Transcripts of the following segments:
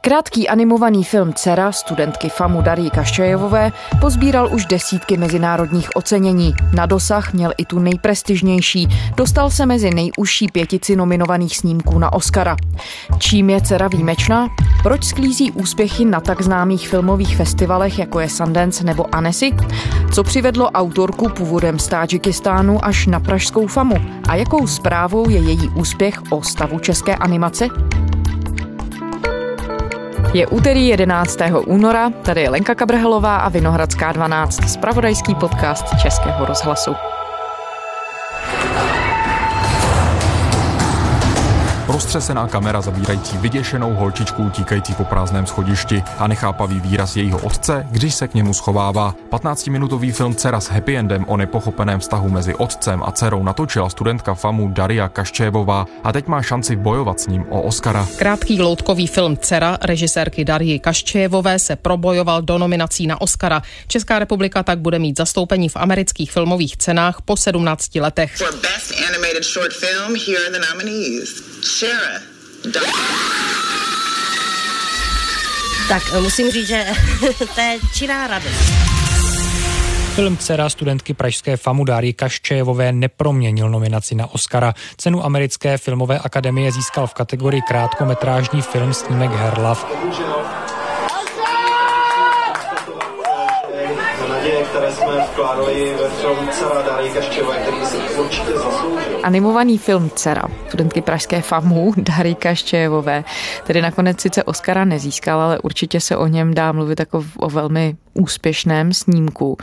Krátký animovaný film Cera studentky FAMu Darí Kaščajevové pozbíral už desítky mezinárodních ocenění. Na dosah měl i tu nejprestižnější. Dostal se mezi nejužší pětici nominovaných snímků na Oscara. Čím je Cera výjimečná? Proč sklízí úspěchy na tak známých filmových festivalech, jako je Sundance nebo Annecy? Co přivedlo autorku původem z Tádžikistánu až na pražskou FAMu? A jakou zprávou je její úspěch o stavu české animace? Je úterý 11. února, tady je Lenka Kabrhelová a Vinohradská 12, spravodajský podcast Českého rozhlasu. Roztřesená kamera zabírající vyděšenou holčičku utíkající po prázdném schodišti a nechápavý výraz jejího otce, když se k němu schovává. 15-minutový film Cera s happy endem o nepochopeném vztahu mezi otcem a dcerou natočila studentka FAMu Daria Kaščévová a teď má šanci bojovat s ním o Oscara. Krátký loutkový film Cera režisérky Darii Kaščévové se probojoval do nominací na Oscara. Česká republika tak bude mít zastoupení v amerických filmových cenách po 17 letech. For best animated short film, here are the nominees. Tak musím říct, že to je čirá radost. Film Dcera studentky pražské FAMu Dáry Kaščejevové neproměnil nominaci na Oscara. Cenu americké filmové akademie získal v kategorii krátkometrážní film snímek Herlav. které jsme vkládali ve film Dcera Dáry Kaščejevové, který si. Animovaný film Dcera, studentky pražské FAMu Dary Kaščejevové, tedy nakonec sice Oscara nezískal, ale určitě se o něm dá mluvit jako o velmi úspěšném snímku.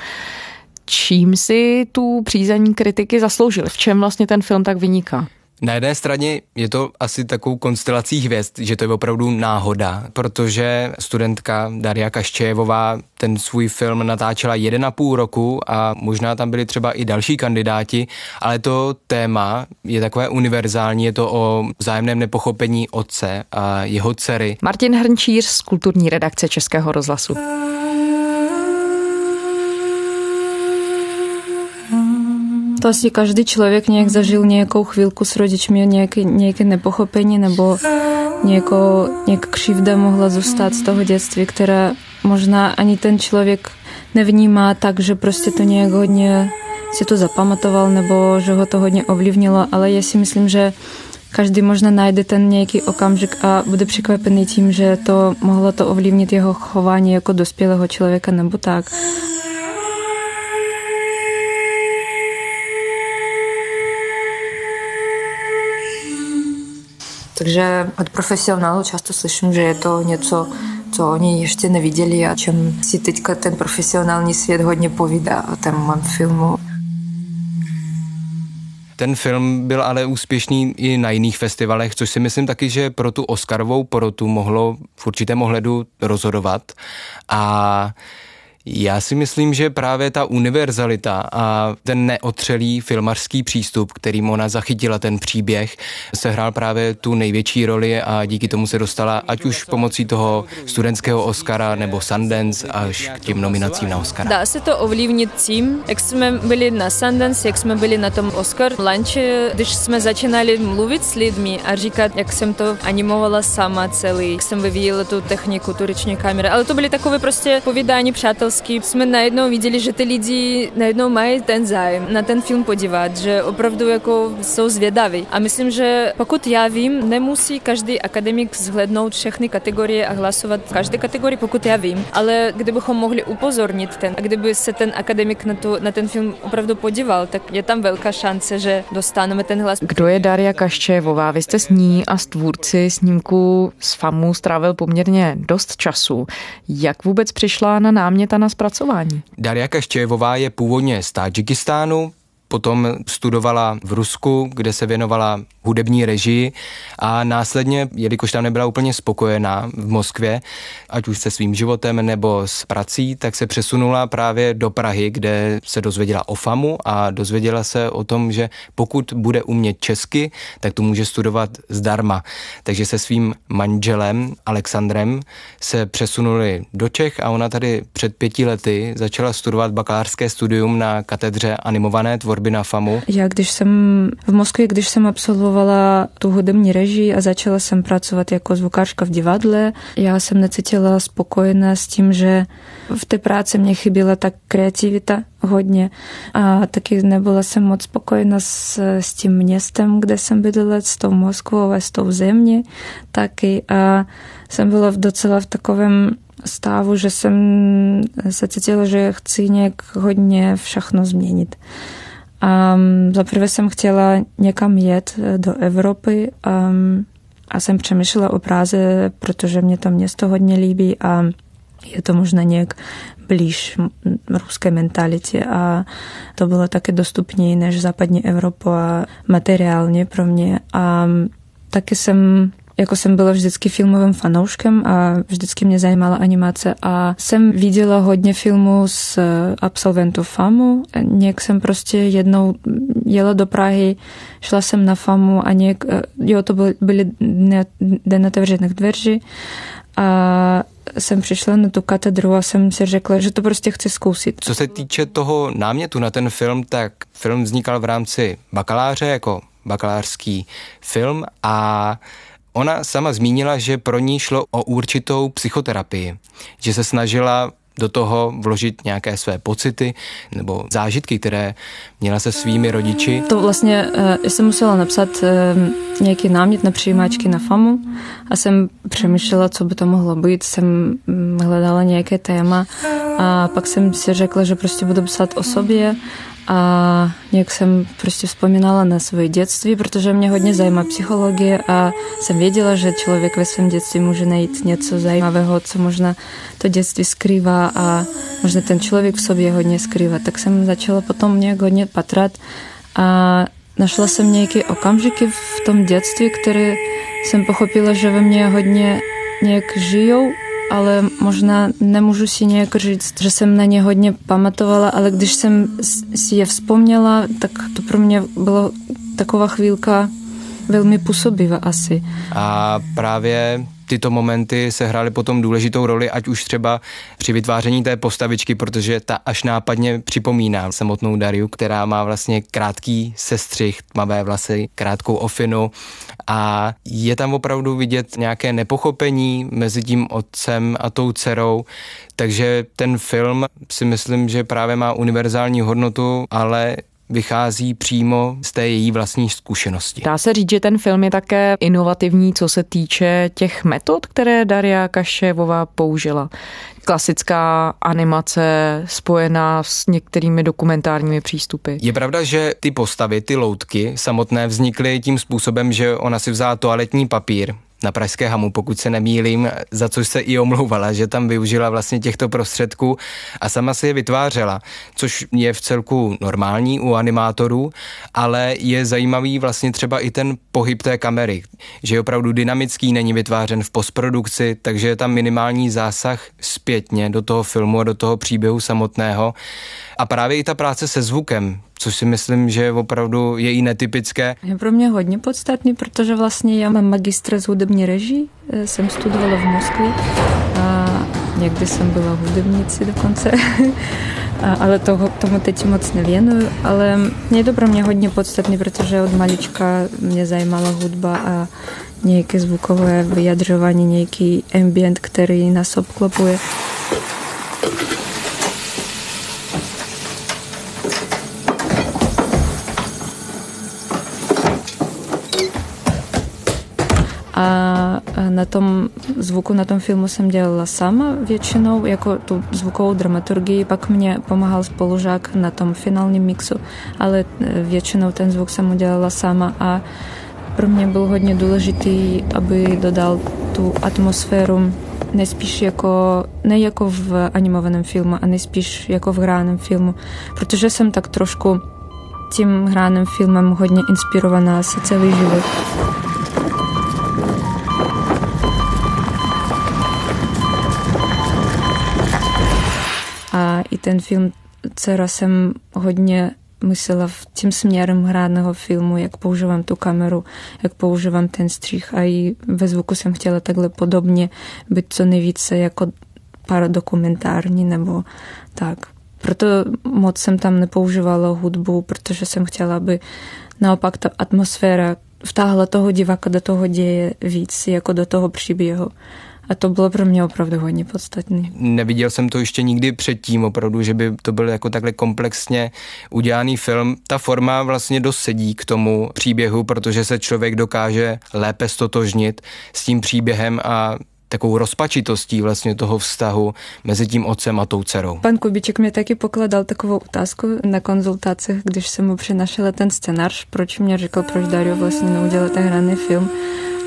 Čím si tu přízení kritiky zasloužil? V čem vlastně ten film tak vyniká? Na jedné straně je to asi takovou konstelací hvězd, že to je opravdu náhoda, protože studentka Daria Kaščejevová ten svůj film natáčela jeden a půl roku a možná tam byli třeba i další kandidáti, ale to téma je takové univerzální, je to o vzájemném nepochopení otce a jeho dcery. Martin Hrnčíř z kulturní redakce Českého rozhlasu. To asi každý člověk nějak zažil nějakou chvílku s rodičmi, nějaké, nějaké nepochopení nebo nějakou, nějaká křivda mohla zůstat z toho dětství, která možná ani ten člověk nevnímá tak, že prostě to nějak hodně si to zapamatoval nebo že ho to hodně ovlivnilo, ale já si myslím, že každý možná najde ten nějaký okamžik a bude překvapený tím, že to mohlo to ovlivnit jeho chování jako dospělého člověka nebo tak. Takže od profesionálů často slyším, že je to něco, co oni ještě neviděli a čem si teďka ten profesionální svět hodně povídá o tom mém filmu. Ten film byl ale úspěšný i na jiných festivalech, což si myslím taky, že pro tu Oscarovou porotu mohlo v určitém ohledu rozhodovat. A já si myslím, že právě ta univerzalita a ten neotřelý filmařský přístup, kterým ona zachytila ten příběh, sehrál právě tu největší roli a díky tomu se dostala ať už pomocí toho studentského Oscara nebo Sundance až k těm nominacím na Oscar. Dá se to ovlivnit tím, jak jsme byli na Sundance, jak jsme byli na tom Oscar lunchi, když jsme začínali mluvit s lidmi a říkat, jak jsem to animovala sama celý, jak jsem vyvíjela tu techniku, tu ruční kamery. Ale to byly takové prostě povídání přátelské Polski jsme najednou viděli, že ty lidi najednou mají ten zájem na ten film podívat, že opravdu jako jsou zvědaví. A myslím, že pokud já vím, nemusí každý akademik zhlednout všechny kategorie a hlasovat v každé kategorii, pokud já vím. Ale kdybychom mohli upozornit ten, a kdyby se ten akademik na, tu, na ten film opravdu podíval, tak je tam velká šance, že dostaneme ten hlas. Kdo je Daria Kaščevová? Vy jste s ní a s tvůrci snímku s FAMu strávil poměrně dost času. Jak vůbec přišla na námět a na zpracování. Daria Kaščejevová je původně z Tadžikistánu, potom studovala v Rusku, kde se věnovala hudební režii a následně, jelikož tam nebyla úplně spokojená v Moskvě, ať už se svým životem nebo s prací, tak se přesunula právě do Prahy, kde se dozvěděla o FAMu a dozvěděla se o tom, že pokud bude umět česky, tak to může studovat zdarma. Takže se svým manželem Alexandrem se přesunuli do Čech a ona tady před pěti lety začala studovat bakalářské studium na katedře animované tvorby tvorby na FAMu? Já když jsem v Moskvě, když jsem absolvovala tu hudební režii a začala jsem pracovat jako zvukářka v divadle, já jsem necítila spokojená s tím, že v té práci mě chyběla ta kreativita hodně a taky nebyla jsem moc spokojená s, s tím městem, kde jsem bydlela, s tou Moskvou a s tou země taky a jsem byla docela v takovém stavu, že jsem se cítila, že chci nějak hodně všechno změnit. A zaprvé jsem chtěla někam jet do Evropy a, a jsem přemýšlela o Praze, protože mě to město hodně líbí a je to možná nějak blíž ruské mentalitě a to bylo také dostupněji než západní Evropa materiálně pro mě. A taky jsem jako jsem byla vždycky filmovým fanouškem a vždycky mě zajímala animace a jsem viděla hodně filmů z absolventů FAMu. Něk jsem prostě jednou jela do Prahy, šla jsem na FAMu a něk, jo, to byly, byly den otevřených dveří a jsem přišla na tu katedru a jsem si řekla, že to prostě chci zkusit. Co se týče toho námětu na ten film, tak film vznikal v rámci bakaláře jako bakalářský film a Ona sama zmínila, že pro ní šlo o určitou psychoterapii, že se snažila do toho vložit nějaké své pocity nebo zážitky, které měla se svými rodiči. To vlastně já jsem musela napsat nějaký námět na přijímačky na FAMu a jsem přemýšlela, co by to mohlo být. Jsem hledala nějaké téma a pak jsem si řekla, že prostě budu psát o sobě a jak jsem prostě vzpomínala na svoje dětství, protože mě hodně zajímá psychologie a jsem věděla, že člověk ve svém dětství může najít něco zajímavého, co možná to dětství skrývá a možná ten člověk v sobě hodně skrývá. Tak jsem začala potom nějak hodně patrat a našla jsem nějaké okamžiky v tom dětství, které jsem pochopila, že ve mně hodně nějak žijou ale možná nemůžu si nějak říct, že jsem na ně hodně pamatovala, ale když jsem si je vzpomněla, tak to pro mě bylo taková chvílka velmi působivá asi. A právě tyto momenty se hrály potom důležitou roli, ať už třeba při vytváření té postavičky, protože ta až nápadně připomíná samotnou Dariu, která má vlastně krátký sestřih, tmavé vlasy, krátkou ofinu. A je tam opravdu vidět nějaké nepochopení mezi tím otcem a tou dcerou, takže ten film si myslím, že právě má univerzální hodnotu, ale vychází přímo z té její vlastní zkušenosti. Dá se říct, že ten film je také inovativní, co se týče těch metod, které Daria Kaševová použila. Klasická animace spojená s některými dokumentárními přístupy. Je pravda, že ty postavy, ty loutky samotné vznikly tím způsobem, že ona si vzala toaletní papír, na Pražské hamu, pokud se nemýlím, za což se i omlouvala, že tam využila vlastně těchto prostředků a sama si je vytvářela, což je v celku normální u animátorů, ale je zajímavý vlastně třeba i ten pohyb té kamery, že je opravdu dynamický, není vytvářen v postprodukci, takže je tam minimální zásah zpětně do toho filmu a do toho příběhu samotného. A právě i ta práce se zvukem, což si myslím, že opravdu je i netypické. Je pro mě hodně podstatný, protože vlastně já mám magistra z hudební režii, eh, jsem studovala v Moskvě a někdy jsem byla hudebnici dokonce. ale toho, tomu teď moc nevěnuju, ale je to pro mě hodně podstatný, protože od malička mě zajímala hudba a nějaké zvukové vyjadřování, nějaký ambient, který nás obklopuje. Na tom zvuku, na tom filmu jsem dělala sama většinou, jako tu zvukovou dramaturgii, pak mě pomáhal spolužák na tom finálním mixu, ale většinou ten zvuk jsem udělala sama. A pro mě byl hodně důležitý, aby dodal tu atmosféru nejspíš jako, ne jako v animovaném filmu, a nejspíš jako v hraném filmu, protože jsem tak trošku tím hraným filmem hodně inspirovaná se celý život. Ten film Dcera jsem hodně myslela v tím směrem hraného filmu, jak používám tu kameru, jak používám ten střih a i ve zvuku jsem chtěla takhle podobně být co nejvíce jako paradokumentární nebo tak. Proto moc jsem tam nepoužívala hudbu, protože jsem chtěla, aby naopak ta atmosféra vtáhla toho diváka do toho děje víc, jako do toho příběhu. A to bylo pro mě opravdu hodně podstatné. Neviděl jsem to ještě nikdy předtím opravdu, že by to byl jako takhle komplexně udělaný film. Ta forma vlastně dosedí k tomu příběhu, protože se člověk dokáže lépe stotožnit s tím příběhem a takovou rozpačitostí vlastně toho vztahu mezi tím otcem a tou dcerou. Pan Kubiček mě taky pokladal takovou otázku na konzultacích, když jsem mu přinašela ten scénář, proč mě říkal, proč Dario vlastně neudělal ten hraný film.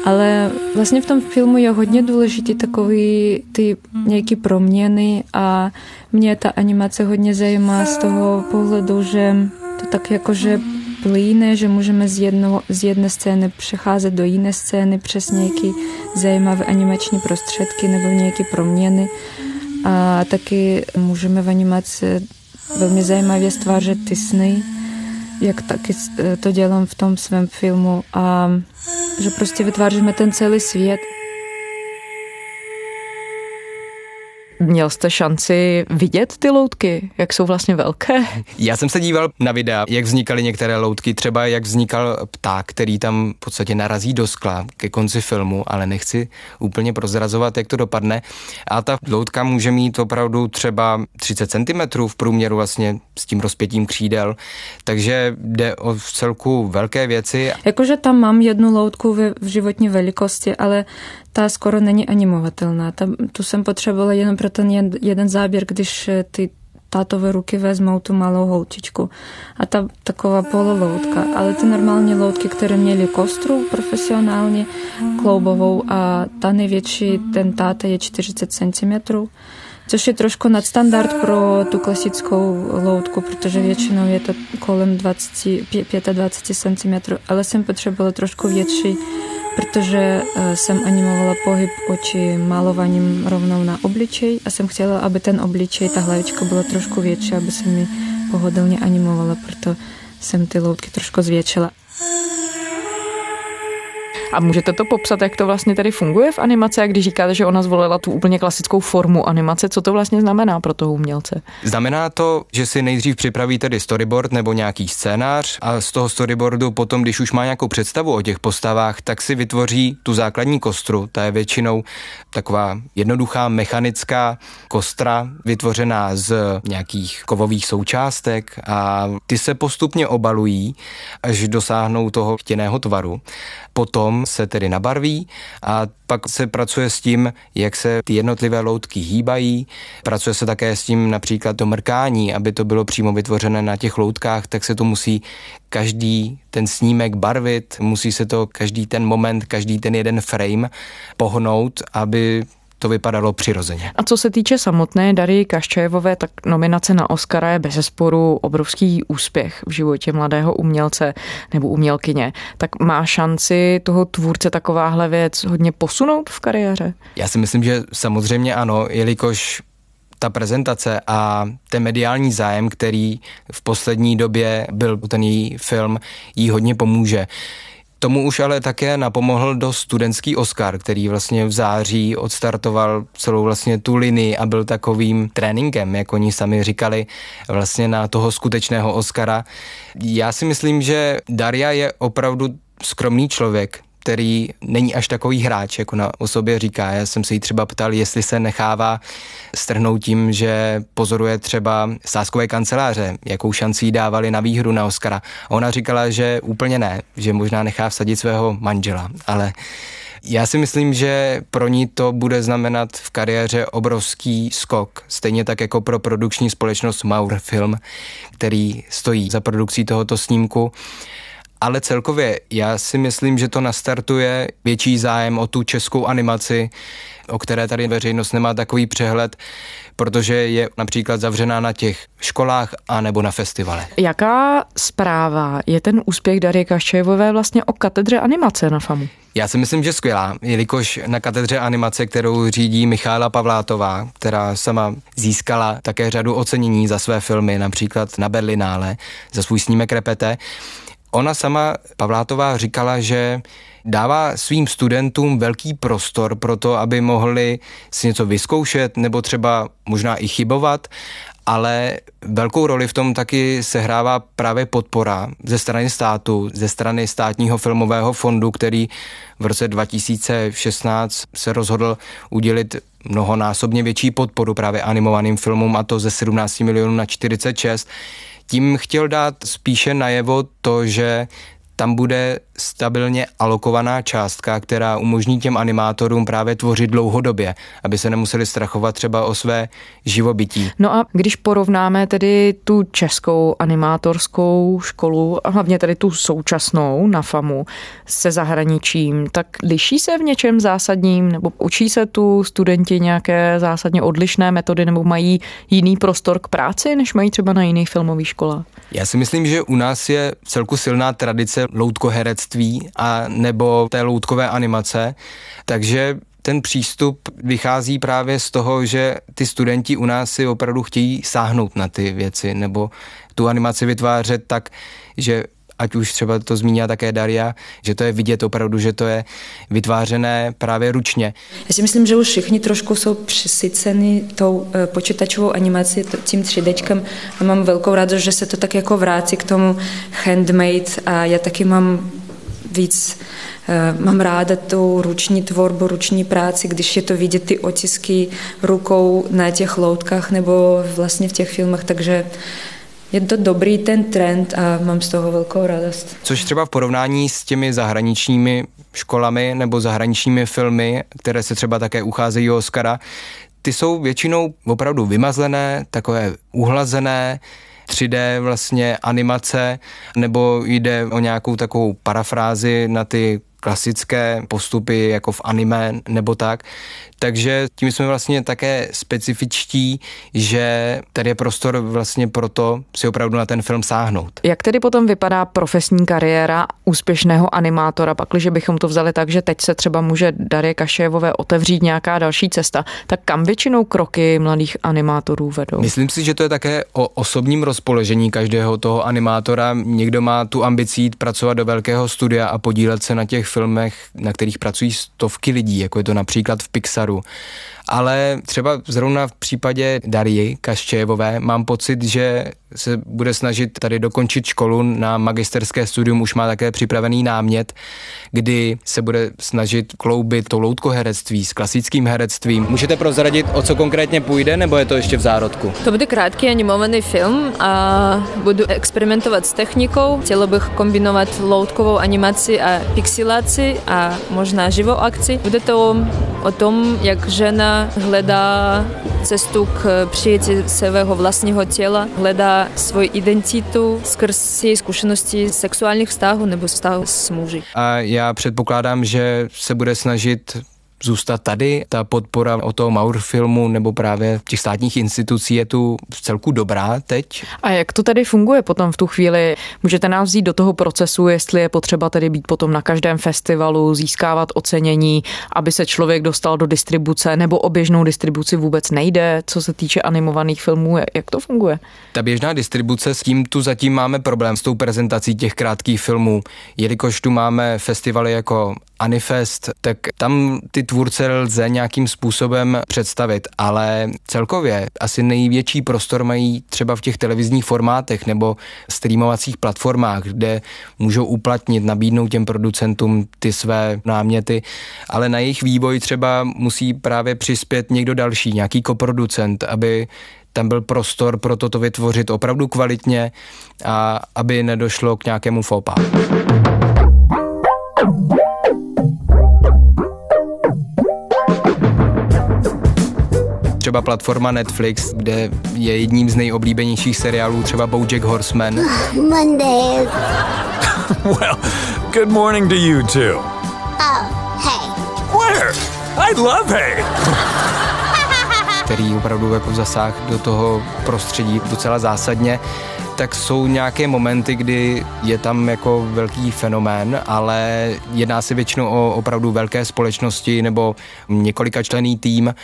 Ale vlastně v tom filmu je hodně důležitý takový ty nějaký proměny a mě ta animace hodně zajímá z toho pohledu, že to tak jakože plyne, že můžeme z, jedno, z jedné scény přecházet do jiné scény přes nějaké zajímavé animační prostředky nebo nějaké proměny. A taky můžeme v animaci velmi zajímavě stvářet ty sny, jak taky to dělám v tom svém filmu a že prostě vytváříme ten celý svět. Měl jste šanci vidět ty loutky, jak jsou vlastně velké? Já jsem se díval na videa, jak vznikaly některé loutky, třeba jak vznikal pták, který tam v podstatě narazí do skla ke konci filmu, ale nechci úplně prozrazovat, jak to dopadne. A ta loutka může mít opravdu třeba 30 cm v průměru vlastně s tím rozpětím křídel, takže jde o v celku velké věci. Jakože tam mám jednu loutku v, v životní velikosti, ale ta skoro není animovatelná. Ta, tu jsem potřebovala jenom pro ten jeden záběr, když eh, ty tátové ruky vezmou tu malou holčičku. A ta taková pololoutka. Ale ty normální loutky, které měly kostru profesionálně, kloubovou a ta největší, ten táta je 40 cm. Což je trošku nadstandard pro tu klasickou loutku, protože většinou je to kolem 20, 25 cm, ale jsem potřebovala trošku větší protože jsem animovala pohyb oči malovaním rovnou na obličej a jsem chtěla, aby ten obličej, ta hlavička byla trošku větší, aby se mi pohodlně animovala, proto jsem ty loutky trošku zvětšila. A můžete to popsat, jak to vlastně tady funguje v animaci, když říkáte, že ona zvolila tu úplně klasickou formu animace, co to vlastně znamená pro toho umělce? Znamená to, že si nejdřív připraví tedy storyboard nebo nějaký scénář a z toho storyboardu potom, když už má nějakou představu o těch postavách, tak si vytvoří tu základní kostru. Ta je většinou taková jednoduchá mechanická kostra, vytvořená z nějakých kovových součástek a ty se postupně obalují, až dosáhnou toho chtěného tvaru. Potom se tedy nabarví a pak se pracuje s tím, jak se ty jednotlivé loutky hýbají. Pracuje se také s tím například to mrkání, aby to bylo přímo vytvořené na těch loutkách, tak se to musí každý ten snímek barvit, musí se to každý ten moment, každý ten jeden frame pohnout, aby to vypadalo přirozeně. A co se týče samotné Dary Kaščajevové, tak nominace na Oscara je bez sporu obrovský úspěch v životě mladého umělce nebo umělkyně. Tak má šanci toho tvůrce takováhle věc hodně posunout v kariéře? Já si myslím, že samozřejmě ano, jelikož ta prezentace a ten mediální zájem, který v poslední době byl ten její film, jí hodně pomůže. Tomu už ale také napomohl do studentský Oscar, který vlastně v září odstartoval celou vlastně tu linii a byl takovým tréninkem, jak oni sami říkali, vlastně na toho skutečného Oscara. Já si myslím, že Daria je opravdu skromný člověk, který není až takový hráč, jako na o sobě říká. Já jsem se jí třeba ptal, jestli se nechává strhnout tím, že pozoruje třeba sáskové kanceláře, jakou šanci jí dávali na výhru na Oscara. A ona říkala, že úplně ne, že možná nechá vsadit svého manžela, ale já si myslím, že pro ní to bude znamenat v kariéře obrovský skok, stejně tak jako pro produkční společnost Maur Film, který stojí za produkcí tohoto snímku ale celkově já si myslím, že to nastartuje větší zájem o tu českou animaci, o které tady veřejnost nemá takový přehled, protože je například zavřená na těch školách a nebo na festivale. Jaká zpráva je ten úspěch Darie Kaščejevové vlastně o katedře animace na FAMu? Já si myslím, že skvělá, jelikož na katedře animace, kterou řídí Michála Pavlátová, která sama získala také řadu ocenění za své filmy, například na Berlinále, za svůj snímek Repete, Ona sama, Pavlátová, říkala, že dává svým studentům velký prostor pro to, aby mohli si něco vyzkoušet nebo třeba možná i chybovat ale velkou roli v tom taky sehrává právě podpora ze strany státu, ze strany státního filmového fondu, který v roce 2016 se rozhodl udělit mnohonásobně větší podporu právě animovaným filmům a to ze 17 milionů na 46. Tím chtěl dát spíše najevo to, že tam bude stabilně alokovaná částka, která umožní těm animátorům právě tvořit dlouhodobě, aby se nemuseli strachovat třeba o své živobytí. No a když porovnáme tedy tu českou animátorskou školu, a hlavně tedy tu současnou na FAMu se zahraničím, tak liší se v něčem zásadním, nebo učí se tu studenti nějaké zásadně odlišné metody, nebo mají jiný prostor k práci, než mají třeba na jiných filmových školách? Já si myslím, že u nás je celku silná tradice loutkoherectví a nebo té loutkové animace, takže ten přístup vychází právě z toho, že ty studenti u nás si opravdu chtějí sáhnout na ty věci nebo tu animaci vytvářet tak, že ať už třeba to zmínila také Daria, že to je vidět opravdu, že to je vytvářené právě ručně. Já si myslím, že už všichni trošku jsou přisyceni tou eh, počítačovou animací, tím 3D a mám velkou radost, že se to tak jako vrátí k tomu handmade. A já taky mám víc eh, mám ráda tu ruční tvorbu, ruční práci, když je to vidět ty otisky rukou na těch loutkách nebo vlastně v těch filmech, takže je to dobrý ten trend a mám z toho velkou radost. Což třeba v porovnání s těmi zahraničními školami nebo zahraničními filmy, které se třeba také ucházejí o Oscara, ty jsou většinou opravdu vymazlené, takové uhlazené, 3D vlastně animace, nebo jde o nějakou takovou parafrázi na ty klasické postupy jako v anime nebo tak. Takže tím jsme vlastně také specifičtí, že tady je prostor vlastně pro to si opravdu na ten film sáhnout. Jak tedy potom vypadá profesní kariéra úspěšného animátora, pakliže bychom to vzali tak, že teď se třeba může Darie Kašévové otevřít nějaká další cesta, tak kam většinou kroky mladých animátorů vedou? Myslím si, že to je také o osobním rozpoložení každého toho animátora. Někdo má tu ambicí jít pracovat do velkého studia a podílet se na těch filmech, na kterých pracují stovky lidí, jako je to například v Pixaru ale třeba zrovna v případě Darii Kaščejevové mám pocit, že se bude snažit tady dokončit školu na magisterské studium, už má také připravený námět, kdy se bude snažit kloubit to loutkoherectví s klasickým herectvím. Můžete prozradit, o co konkrétně půjde, nebo je to ještě v zárodku? To bude krátký animovaný film a budu experimentovat s technikou. Chtěla bych kombinovat loutkovou animaci a pixilaci a možná živou akci. Bude to o tom, jak žena hledá cestu k přijetí svého vlastního těla, hledá svoji identitu skrz její zkušenosti sexuálních vztahů nebo vztahů s muži. A já předpokládám, že se bude snažit zůstat tady. Ta podpora o toho Maur filmu nebo právě těch státních institucí je tu v celku dobrá teď. A jak to tady funguje potom v tu chvíli? Můžete nás vzít do toho procesu, jestli je potřeba tedy být potom na každém festivalu, získávat ocenění, aby se člověk dostal do distribuce, nebo o běžnou distribuci vůbec nejde, co se týče animovaných filmů, jak to funguje? Ta běžná distribuce, s tím tu zatím máme problém s tou prezentací těch krátkých filmů, jelikož tu máme festivaly jako Anifest, tak tam ty tvůrce lze nějakým způsobem představit, ale celkově asi největší prostor mají třeba v těch televizních formátech nebo streamovacích platformách, kde můžou uplatnit, nabídnout těm producentům ty své náměty, ale na jejich vývoj třeba musí právě přispět někdo další, nějaký koproducent, aby tam byl prostor pro toto vytvořit opravdu kvalitně a aby nedošlo k nějakému fopa. Třeba platforma Netflix, kde je jedním z nejoblíbenějších seriálů třeba BoJack Horseman. Mondays. well, good morning to you too. Oh, hey. Where? I love hey. který opravdu jako zasáh do toho prostředí docela zásadně. tak jsou nějaké momenty, kdy je tam jako velký fenomén, ale jedná se většinou o opravdu velké společnosti nebo několika člený tým,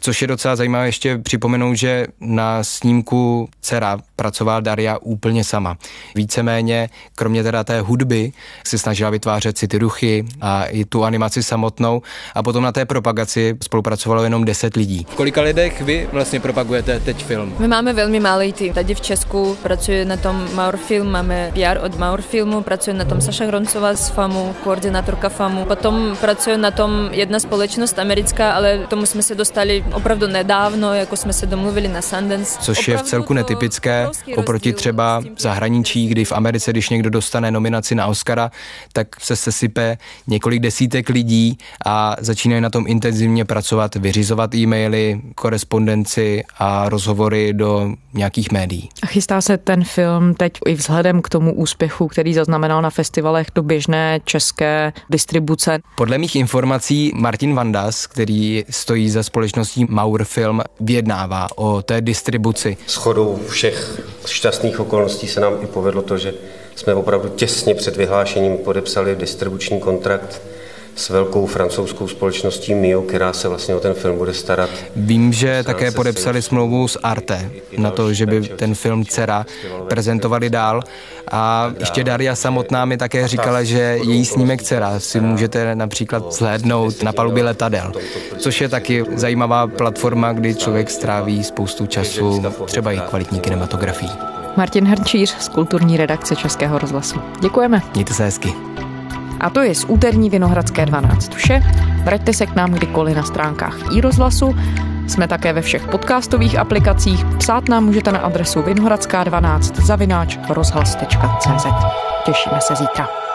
Což je docela zajímavé ještě připomenout, že na snímku dcera pracovala Daria úplně sama. Víceméně, kromě teda té hudby, si snažila vytvářet si ty ruchy a i tu animaci samotnou a potom na té propagaci spolupracovalo jenom 10 lidí. V kolika lidech vy vlastně propagujete teď film? My máme velmi malý tým. Tady v Česku pracuje na tom Maur Film, máme PR od Maur Filmu, pracuje na tom Saša Hroncová z FAMu, koordinátorka FAMu. Potom pracuje na tom jedna společnost americká, ale tomu jsme se dostali opravdu nedávno, jako jsme se domluvili na Sundance. Což je v celku netypické oproti třeba v zahraničí, kdy v Americe, když někdo dostane nominaci na Oscara, tak se sesype několik desítek lidí a začínají na tom intenzivně pracovat, vyřizovat e-maily, korespondenci a rozhovory do nějakých médií. A chystá se ten film teď i vzhledem k tomu úspěchu, který zaznamenal na festivalech do běžné české distribuce? Podle mých informací Martin Vandas, který stojí za společností Maur Film, vyjednává o té distribuci. S chodou všech šťastných okolností se nám i povedlo to, že jsme opravdu těsně před vyhlášením podepsali distribuční kontrakt s velkou francouzskou společností Mio, která se vlastně o ten film bude starat. Vím, že také podepsali smlouvu s Arte na to, že by ten film Cera prezentovali dál. A ještě Daria samotná mi také říkala, že její snímek Cera si můžete například zhlédnout na palubě letadel, což je taky zajímavá platforma, kdy člověk stráví spoustu času třeba i kvalitní kinematografii. Martin Hrnčíř z kulturní redakce Českého rozhlasu. Děkujeme. Mějte se hezky. A to je z úterní Vinohradské 12 vše. Vraťte se k nám kdykoliv na stránkách i rozhlasu. Jsme také ve všech podcastových aplikacích. Psát nám můžete na adresu vinohradská12 zavináč rozhlas.cz. Těšíme se zítra.